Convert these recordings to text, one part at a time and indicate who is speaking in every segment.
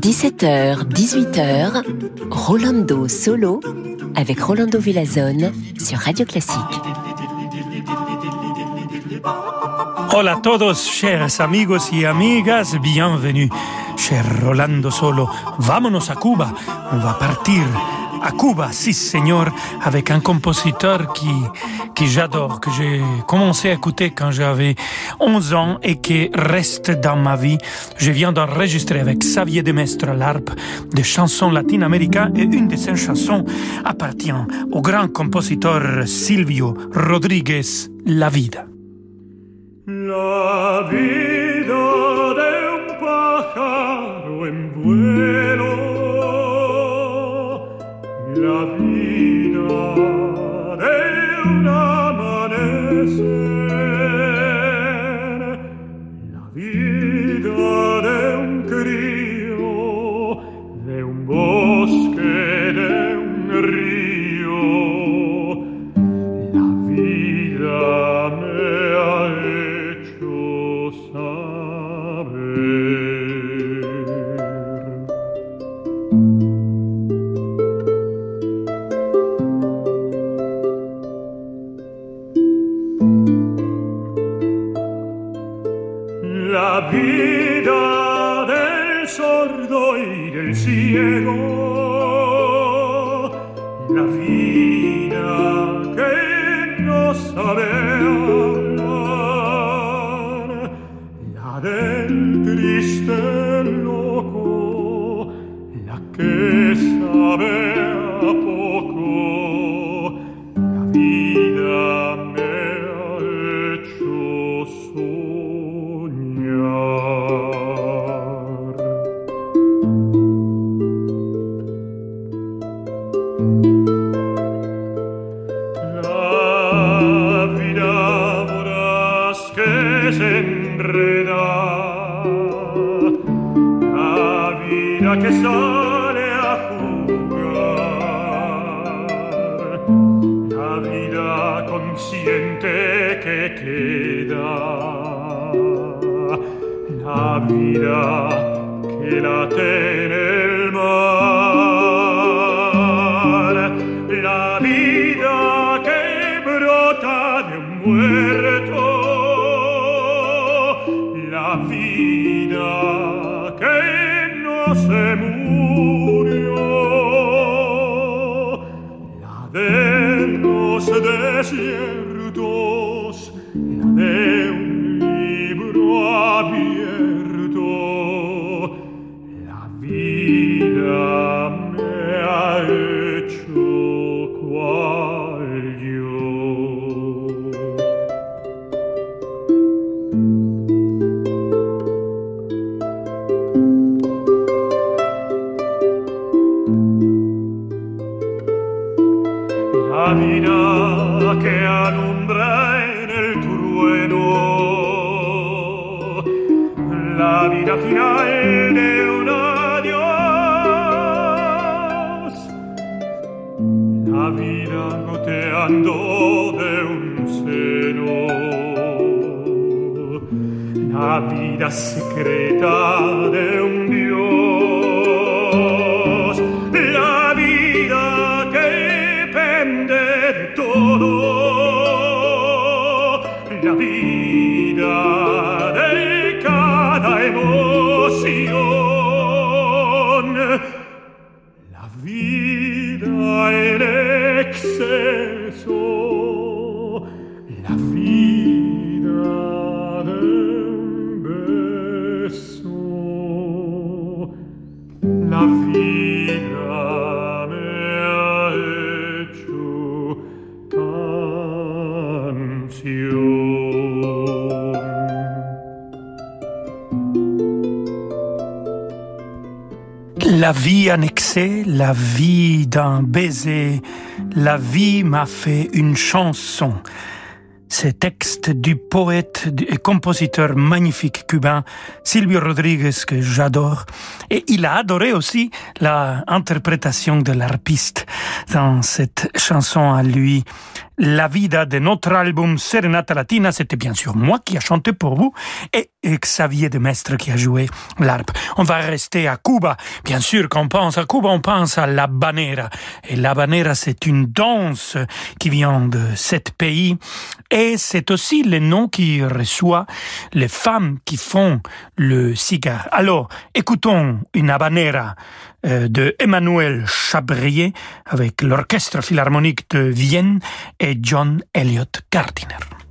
Speaker 1: 17h, 18h, Rolando Solo avec Rolando Villazone sur Radio Classique.
Speaker 2: Hola a todos, chers amigos y amigas, bienvenue. Cher Rolando Solo, vámonos a Cuba. On va partir à Cuba, si señor, avec un compositeur qui, qui j'adore, que j'ai commencé à écouter quand j'avais 11 ans et qui reste dans ma vie. Je viens d'enregistrer avec Xavier Demestre l'harpe des chansons latino-américaines et une de ces chansons appartient au grand compositeur Silvio Rodriguez, La Vida.
Speaker 3: La vida de un pájaro en vuelo 말해.
Speaker 2: La vie annexée, la vie d'un baiser, la vie m'a fait une chanson. Ces textes du poète et compositeur magnifique cubain Silvio Rodriguez que j'adore. Et il a adoré aussi la interprétation de l'arpiste dans cette chanson à lui. La Vida de notre album Serenata Latina. C'était bien sûr moi qui a chanté pour vous et Xavier de Mestre qui a joué l'harpe. On va rester à Cuba. Bien sûr, quand on pense à Cuba, on pense à la banera. Et la banera, c'est une danse qui vient de cet pays. Et c'est aussi le nom qui reçoit les femmes qui font le cigare. Alors, écoutons une habanera de Emmanuel Chabrier avec l'Orchestre Philharmonique de Vienne et John Elliott Gardiner.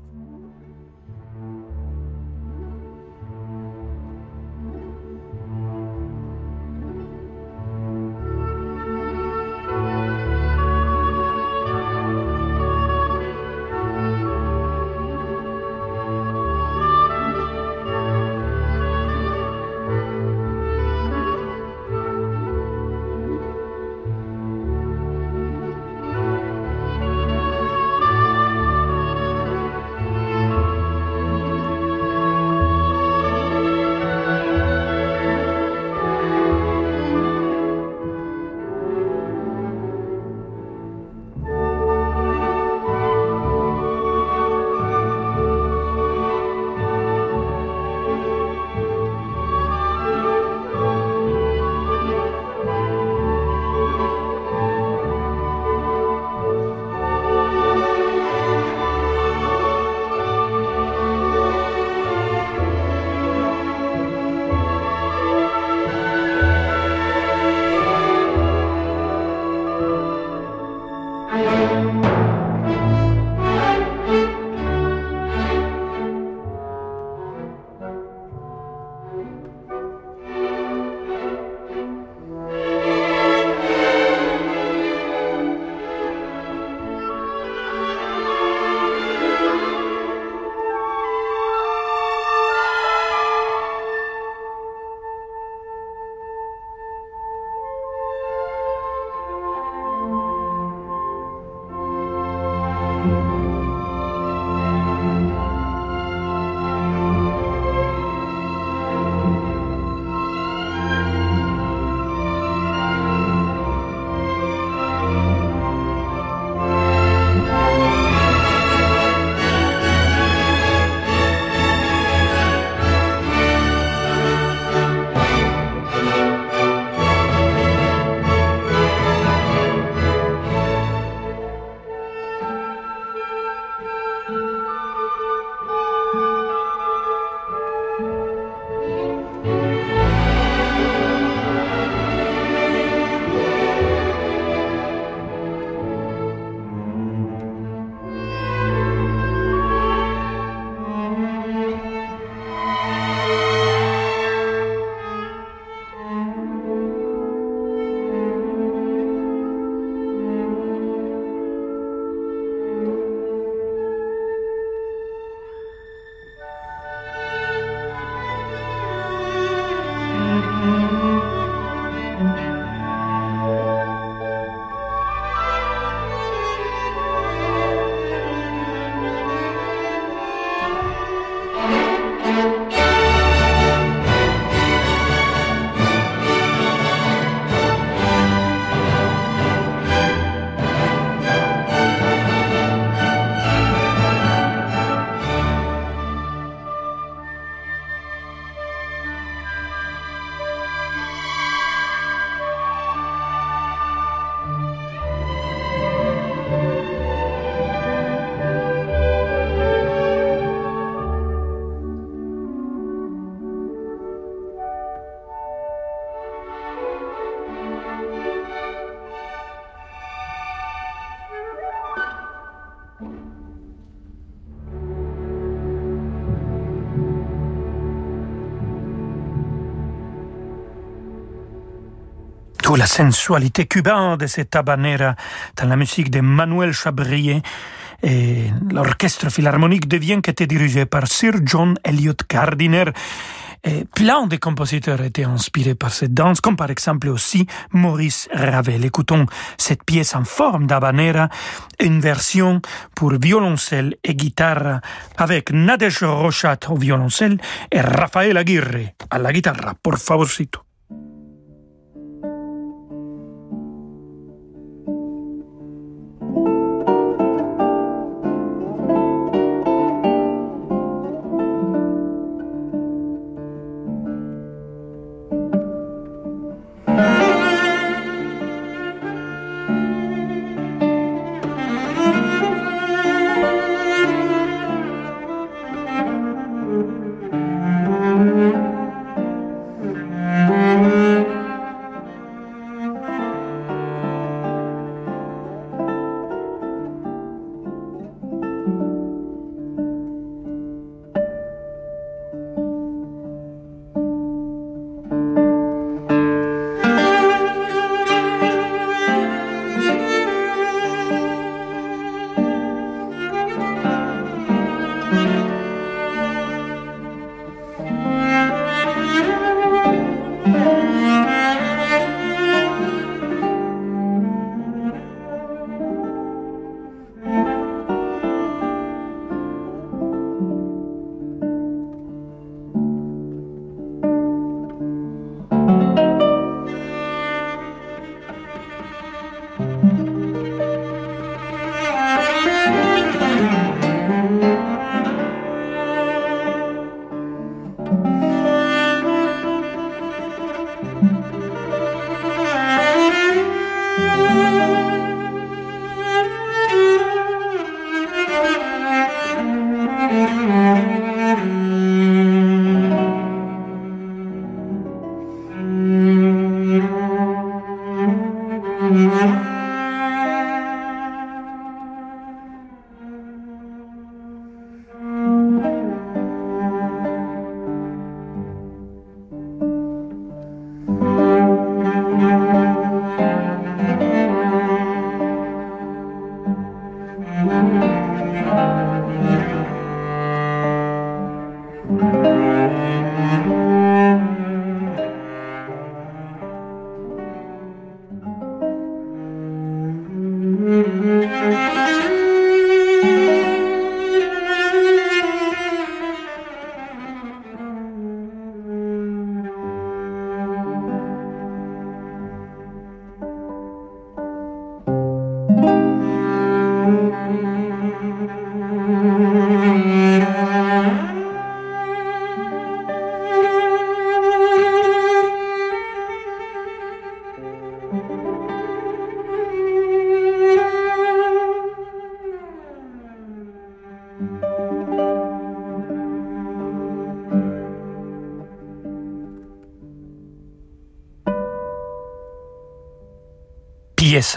Speaker 2: La sensualité cubaine de cette habanera dans la musique de Manuel Chabrier et l'orchestre philharmonique de Vienne qui était dirigé par Sir John Elliott Gardiner. Et plein de compositeurs étaient inspirés par cette danse, comme par exemple aussi Maurice Ravel. Écoutons cette pièce en forme d'habanera, une version pour violoncelle et guitare avec Nadej Rochat au violoncelle et Rafael Aguirre à la guitare. Por favorcito.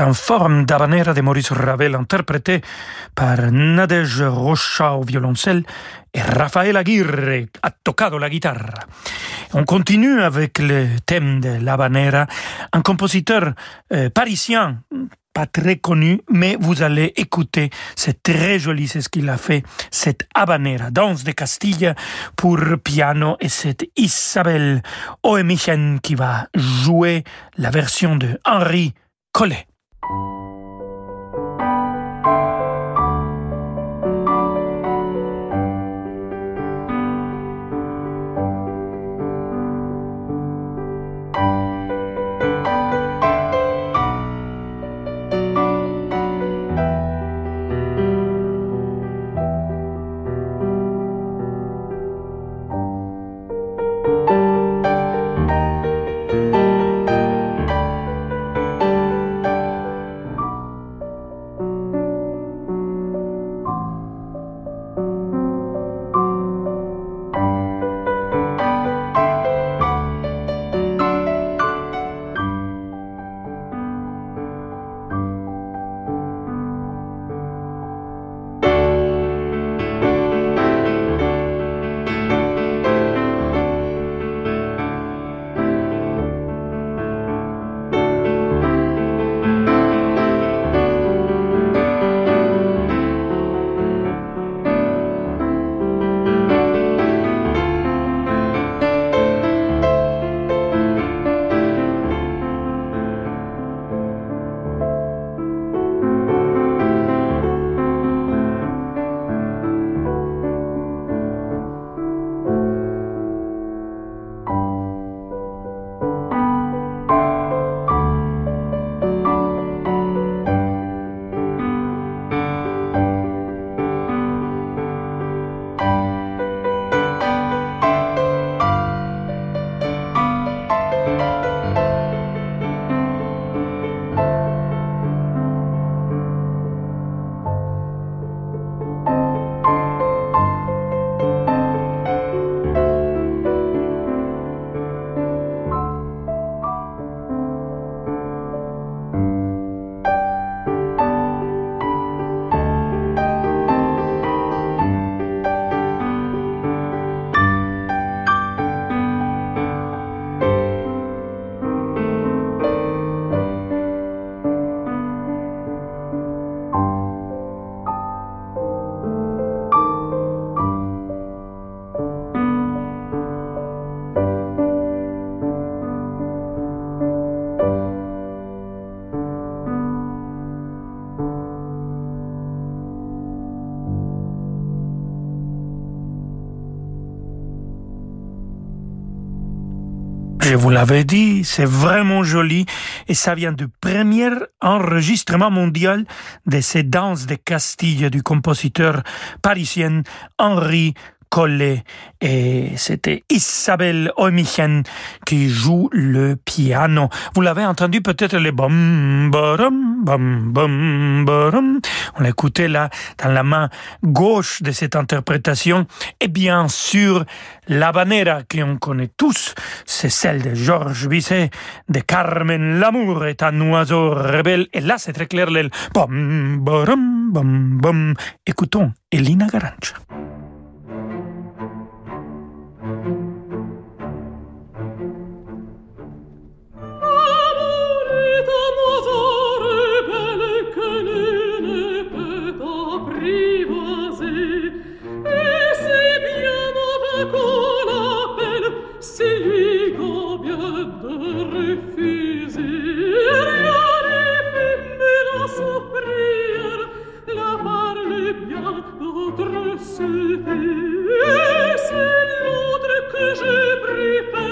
Speaker 2: En forme d'habanera de Maurice Ravel interprétée par Nadège Rocha au violoncelle et Raphaël Aguirre a tocado la guitare. On continue avec le thème de l'habanera, un compositeur euh, parisien pas très connu, mais vous allez écouter, c'est très joli, ce qu'il a fait, cette habanera, danse de Castille pour piano, et c'est Isabelle Oemichen qui va jouer la version de Henri Collet. L'avais dit, c'est vraiment joli. Et ça vient du premier enregistrement mondial de ces danses de Castille du compositeur parisien Henri Collet et c'était Isabelle Oemichen qui joue le piano. Vous l'avez entendu peut-être les bom bom bom bom. On l'écoutait là dans la main gauche de cette interprétation et bien sûr la banera qu'on connaît tous, c'est celle de Georges Bizet, de Carmen L'amour est un oiseau rebelle et là c'est très clair le bom bom bom bom. Écoutons Elina Garancha.
Speaker 4: Je t'aime, si je t'aime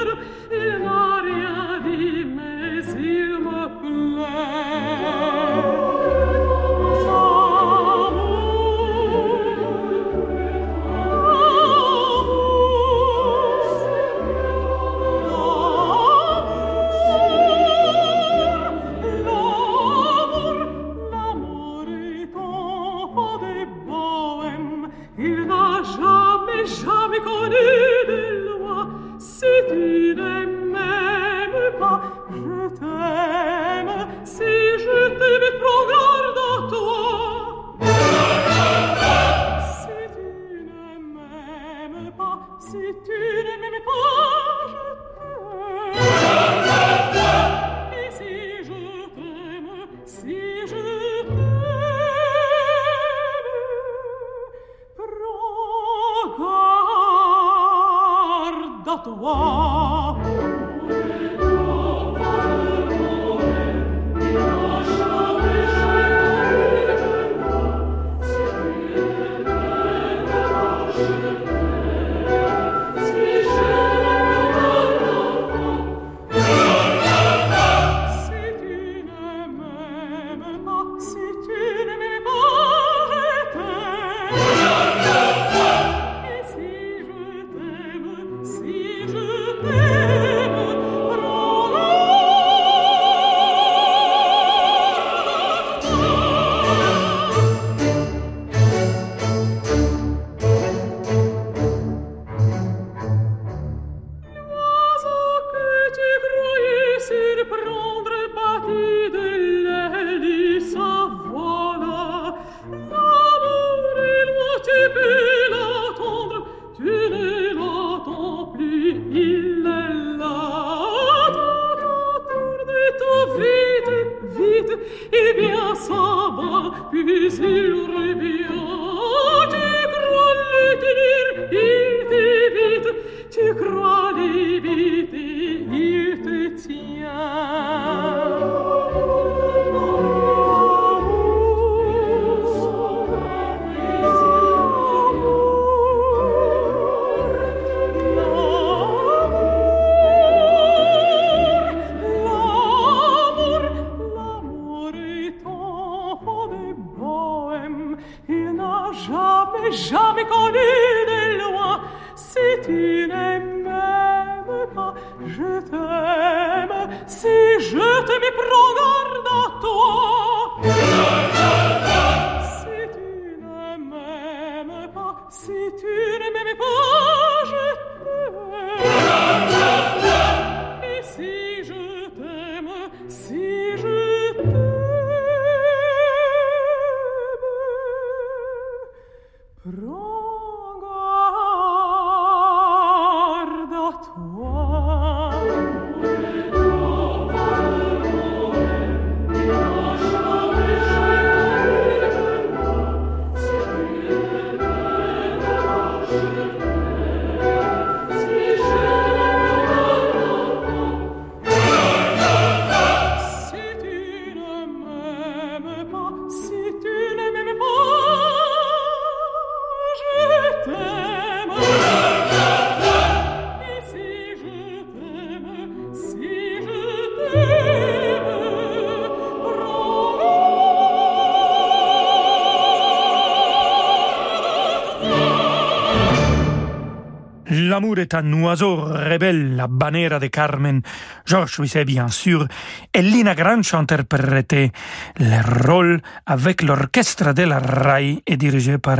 Speaker 2: Est un oiseau rebelle, la bannière de Carmen. Georges Bizet, bien sûr, et Lina Granch interprété le rôle avec l'orchestre de la RAI et dirigé par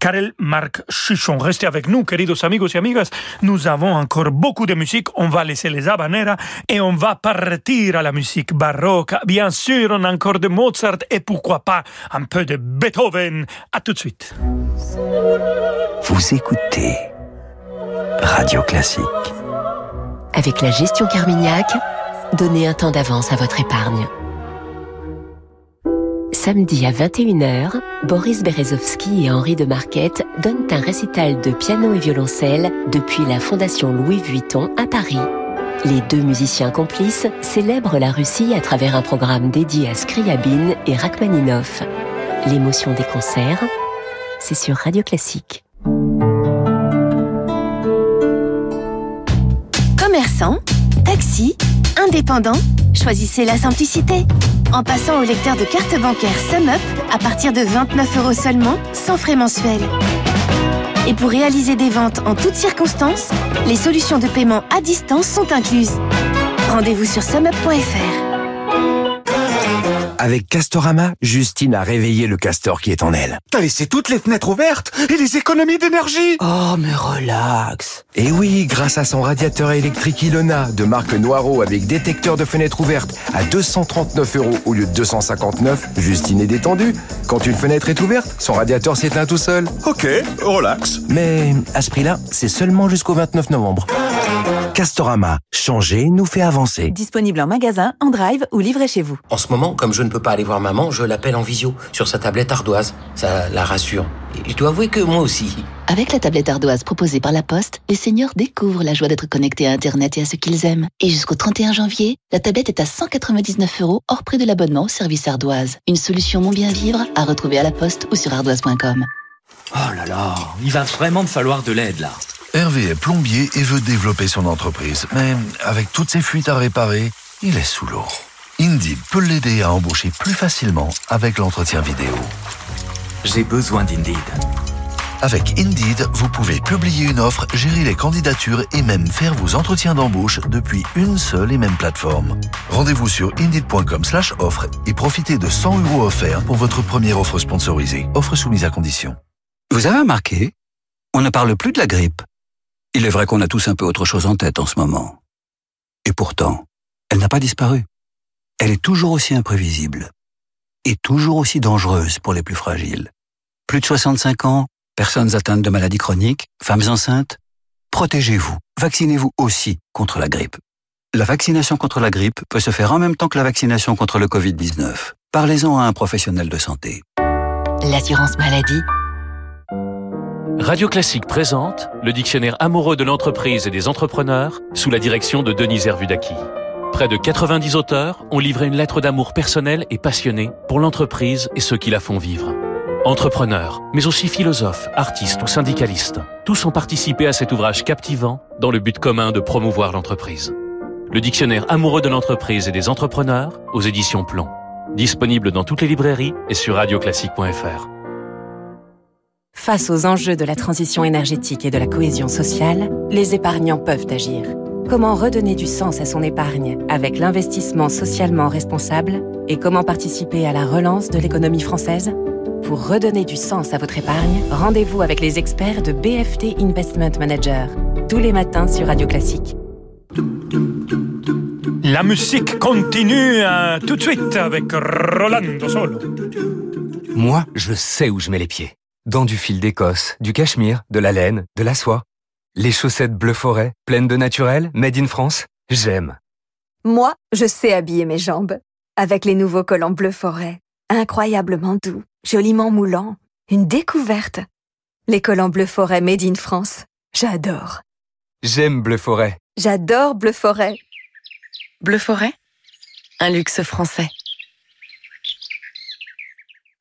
Speaker 2: Karel Marc Chichon. Restez avec nous, queridos amigos et amigas. Nous avons encore beaucoup de musique. On va laisser les habaneras et on va partir à la musique baroque. Bien sûr, on a encore de Mozart et pourquoi pas un peu de Beethoven. À tout de suite.
Speaker 1: Vous écoutez Radio Classique. Avec la gestion Carmignac, donnez un temps d'avance à votre épargne. Samedi à 21h, Boris Berezovski et Henri de Marquette donnent un récital de piano et violoncelle depuis la Fondation Louis Vuitton à Paris. Les deux musiciens complices célèbrent la Russie à travers un programme dédié à Scriabine et Rachmaninov. L'émotion des concerts, c'est sur Radio Classique.
Speaker 5: Taxi, indépendant, choisissez la simplicité. En passant au lecteur de carte bancaire SumUp à partir de 29 euros seulement, sans frais mensuels. Et pour réaliser des ventes en toutes circonstances, les solutions de paiement à distance sont incluses. Rendez-vous sur sumup.fr.
Speaker 6: Avec Castorama, Justine a réveillé le castor qui est en elle.
Speaker 7: T'as laissé toutes les fenêtres ouvertes et les économies d'énergie
Speaker 6: Oh, mais relax Et oui, grâce à son radiateur électrique Ilona, de marque Noiro avec détecteur de fenêtres ouvertes à 239 euros au lieu de 259, Justine est détendue. Quand une fenêtre est ouverte, son radiateur s'éteint tout seul.
Speaker 7: Ok, relax.
Speaker 6: Mais à ce prix-là, c'est seulement jusqu'au 29 novembre. Castorama, changer nous fait avancer.
Speaker 8: Disponible en magasin, en drive ou livré chez vous.
Speaker 9: En ce moment, comme je ne peux pas aller voir maman, je l'appelle en visio, sur sa tablette ardoise. Ça la rassure. Et je dois avouer que moi aussi.
Speaker 10: Avec la tablette ardoise proposée par la Poste, les seniors découvrent la joie d'être connectés à Internet et à ce qu'ils aiment. Et jusqu'au 31 janvier, la tablette est à 199 euros hors prix de l'abonnement au service ardoise. Une solution mon bien vivre à retrouver à la Poste ou sur ardoise.com.
Speaker 11: Oh là là, il va vraiment me falloir de l'aide là.
Speaker 12: Hervé est plombier et veut développer son entreprise, mais avec toutes ces fuites à réparer, il est sous l'eau. Indeed peut l'aider à embaucher plus facilement avec l'entretien vidéo.
Speaker 11: J'ai besoin d'Indeed.
Speaker 12: Avec Indeed, vous pouvez publier une offre, gérer les candidatures et même faire vos entretiens d'embauche depuis une seule et même plateforme. Rendez-vous sur indeed.com/offre et profitez de 100 euros offerts pour votre première offre sponsorisée. Offre soumise à condition.
Speaker 13: Vous avez remarqué On ne parle plus de la grippe. Il est vrai qu'on a tous un peu autre chose en tête en ce moment. Et pourtant, elle n'a pas disparu. Elle est toujours aussi imprévisible. Et toujours aussi dangereuse pour les plus fragiles. Plus de 65 ans, personnes atteintes de maladies chroniques, femmes enceintes. Protégez-vous. Vaccinez-vous aussi contre la grippe. La vaccination contre la grippe peut se faire en même temps que la vaccination contre le Covid-19. Parlez-en à un professionnel de santé.
Speaker 1: L'assurance maladie
Speaker 14: Radio Classique présente le dictionnaire amoureux de l'entreprise et des entrepreneurs sous la direction de Denis Hervudaki. Près de 90 auteurs ont livré une lettre d'amour personnelle et passionnée pour l'entreprise et ceux qui la font vivre. Entrepreneurs, mais aussi philosophes, artistes ou syndicalistes, tous ont participé à cet ouvrage captivant dans le but commun de promouvoir l'entreprise. Le dictionnaire amoureux de l'entreprise et des entrepreneurs aux éditions Plomb. Disponible dans toutes les librairies et sur radioclassique.fr.
Speaker 15: Face aux enjeux de la transition énergétique et de la cohésion sociale, les épargnants peuvent agir. Comment redonner du sens à son épargne avec l'investissement socialement responsable et comment participer à la relance de l'économie française? Pour redonner du sens à votre épargne, rendez-vous avec les experts de BFT Investment Manager, tous les matins sur Radio Classique.
Speaker 2: La musique continue euh, tout de suite avec Rolando Solo.
Speaker 16: Moi, je sais où je mets les pieds. Dans du fil d'Écosse, du cachemire, de la laine, de la soie. Les chaussettes bleu forêt, pleines de naturel, made in France, j'aime.
Speaker 17: Moi, je sais habiller mes jambes. Avec les nouveaux collants bleu forêt. Incroyablement doux, joliment moulants. Une découverte. Les collants bleu forêt made in France. J'adore.
Speaker 16: J'aime bleu forêt.
Speaker 17: J'adore bleu forêt.
Speaker 1: Bleu forêt? Un luxe français.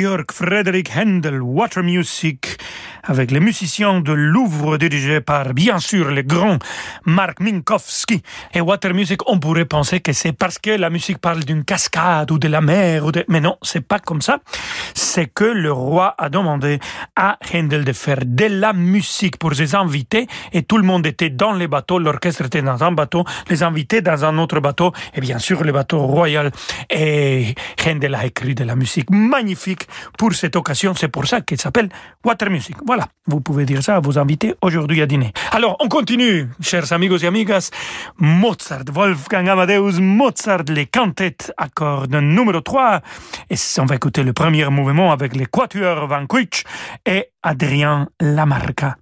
Speaker 2: Georg Frederick Händel, Water Music. Avec les musiciens de Louvre dirigés par, bien sûr, le grand Mark Minkowski. Et Water Music, on pourrait penser que c'est parce que la musique parle d'une cascade ou de la mer, ou de... mais non, c'est pas comme ça. C'est que le roi a demandé à Handel de faire de la musique pour ses invités et tout le monde était dans les bateaux, l'orchestre était dans un bateau, les invités dans un autre bateau et bien sûr le bateau royal. Et Handel a écrit de la musique magnifique pour cette occasion. C'est pour ça qu'il s'appelle Water Music. Voilà, vous pouvez dire ça à vos invités aujourd'hui à dîner. Alors, on continue, chers amigos et amigas. Mozart, Wolfgang Amadeus Mozart, les cantates à cordes numéro 3. Et on va écouter le premier mouvement avec les quatuors Van Quich et Adrien Lamarca.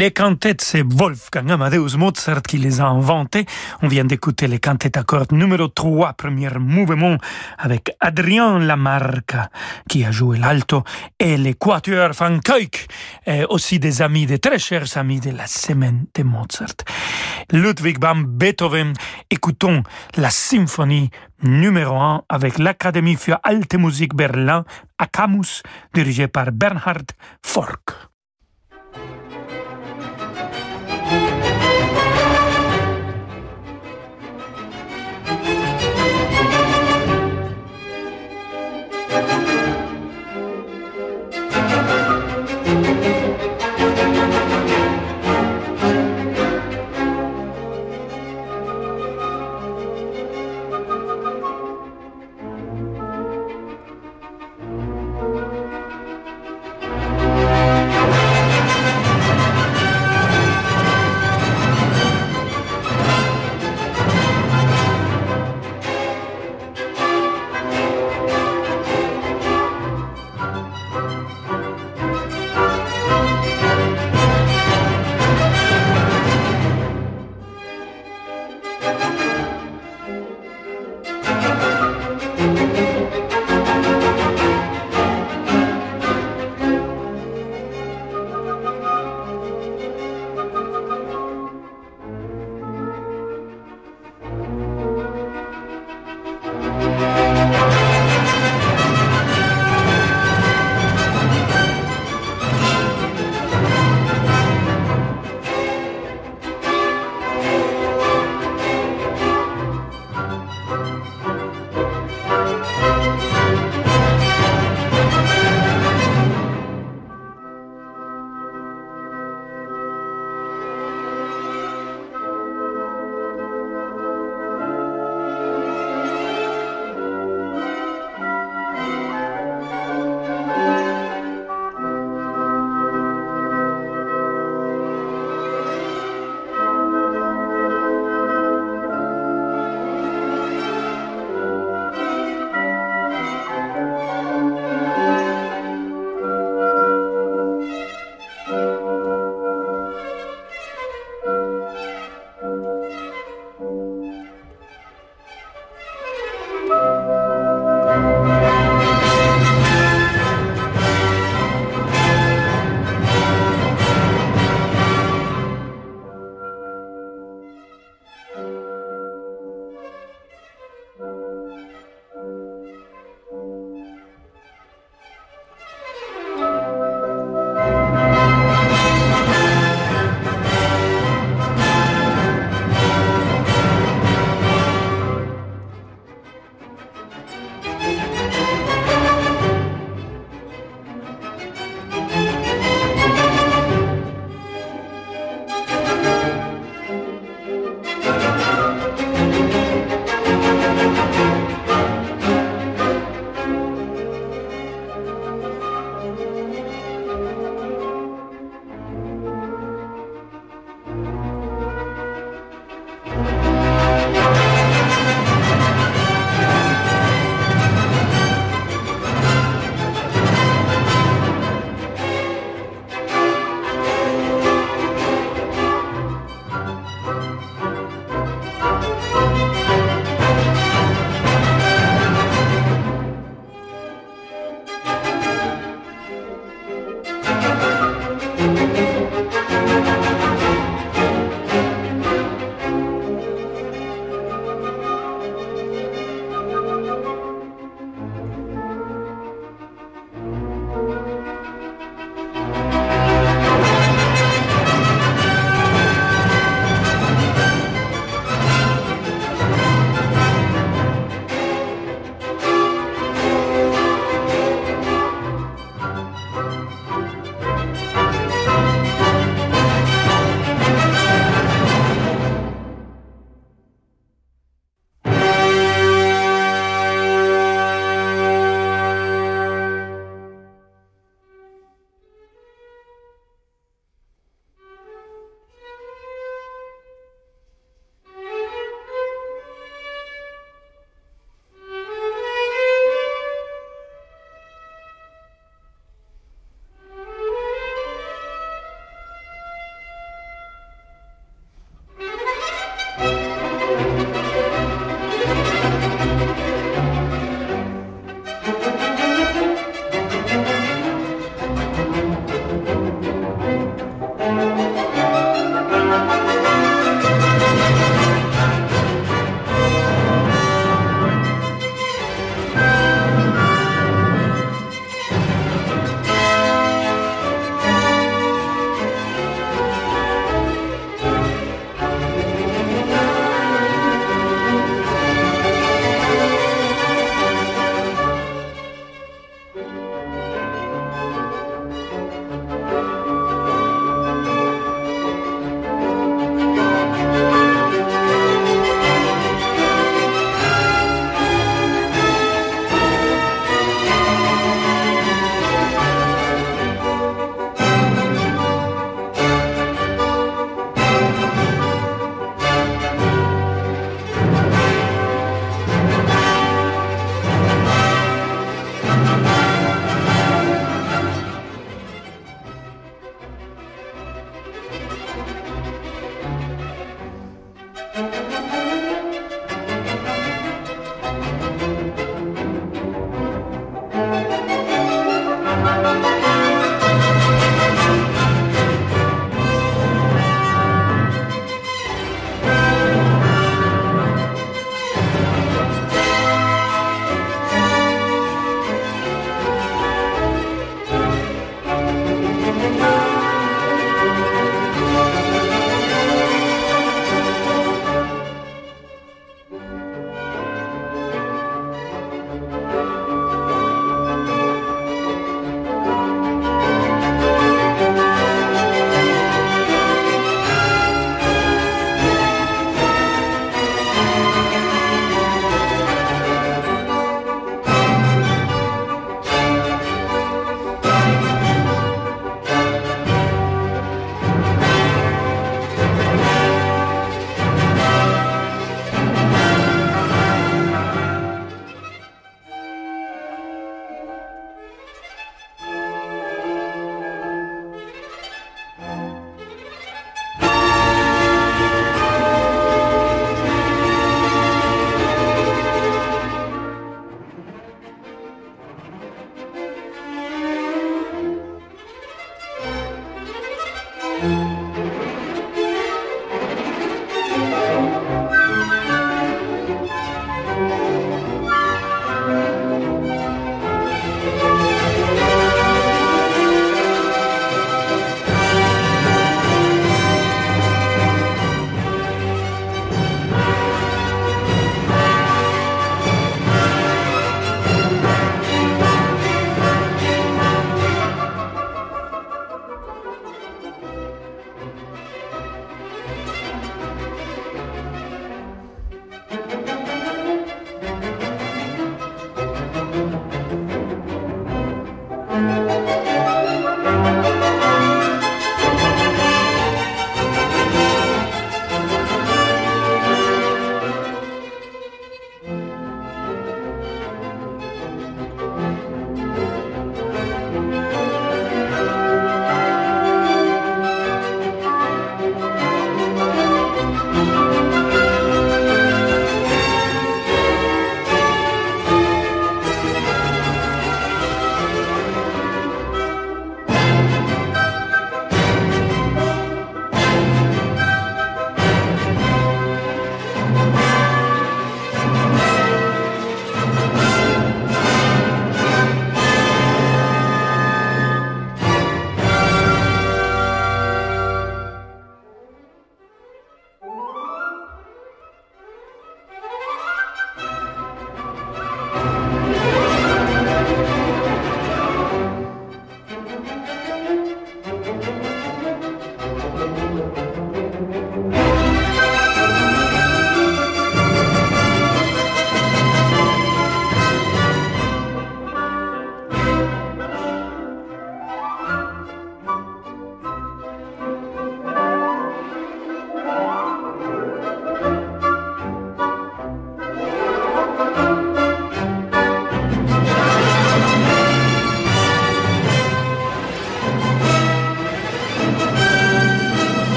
Speaker 2: Les cantates, c'est Wolfgang Amadeus Mozart qui les a inventées. On vient d'écouter les cantates à cordes numéro 3, premier mouvement, avec Adrien Lamarca qui a joué l'alto et les quatuors Van Kuyk, aussi des amis, des très chers amis de la semaine de Mozart. Ludwig van Beethoven, écoutons la symphonie numéro 1 avec l'Académie für Alte Musik Berlin à dirigée par Bernhard Fork.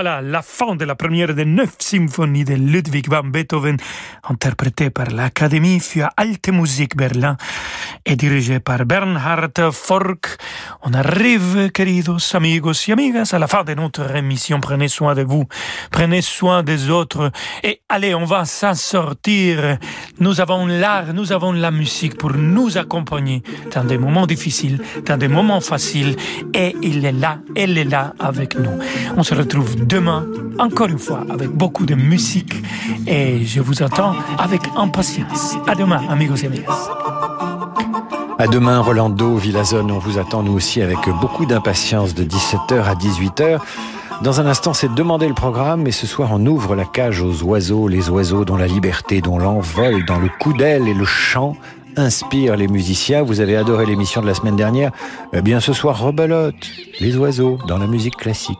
Speaker 2: Voilà la fin de la première des neuf symphonies de Ludwig van Beethoven, interprétée par l'Académie für Alte Musik Berlin et dirigée par Bernhard Fork. On arrive, queridos amigos y amigas, à la fin de notre émission. Prenez soin de vous, prenez soin des autres et allez, on va s'en sortir. Nous avons l'art, nous avons la musique pour nous accompagner dans des moments difficiles, dans des moments faciles et il est là, elle est là avec nous. On se retrouve demain, encore une fois, avec beaucoup de musique et je vous attends avec impatience. À demain, amigos et amigas.
Speaker 18: À demain, Rolando Villazone. On vous attend nous aussi avec beaucoup d'impatience de 17h à 18h. Dans un instant, c'est demander le programme, et ce soir, on ouvre la cage aux oiseaux, les oiseaux dont la liberté, dont l'envol, dans le coup d'aile et le chant inspire les musiciens. Vous avez adoré l'émission de la semaine dernière. Eh bien, ce soir, rebelote, les oiseaux dans la musique classique.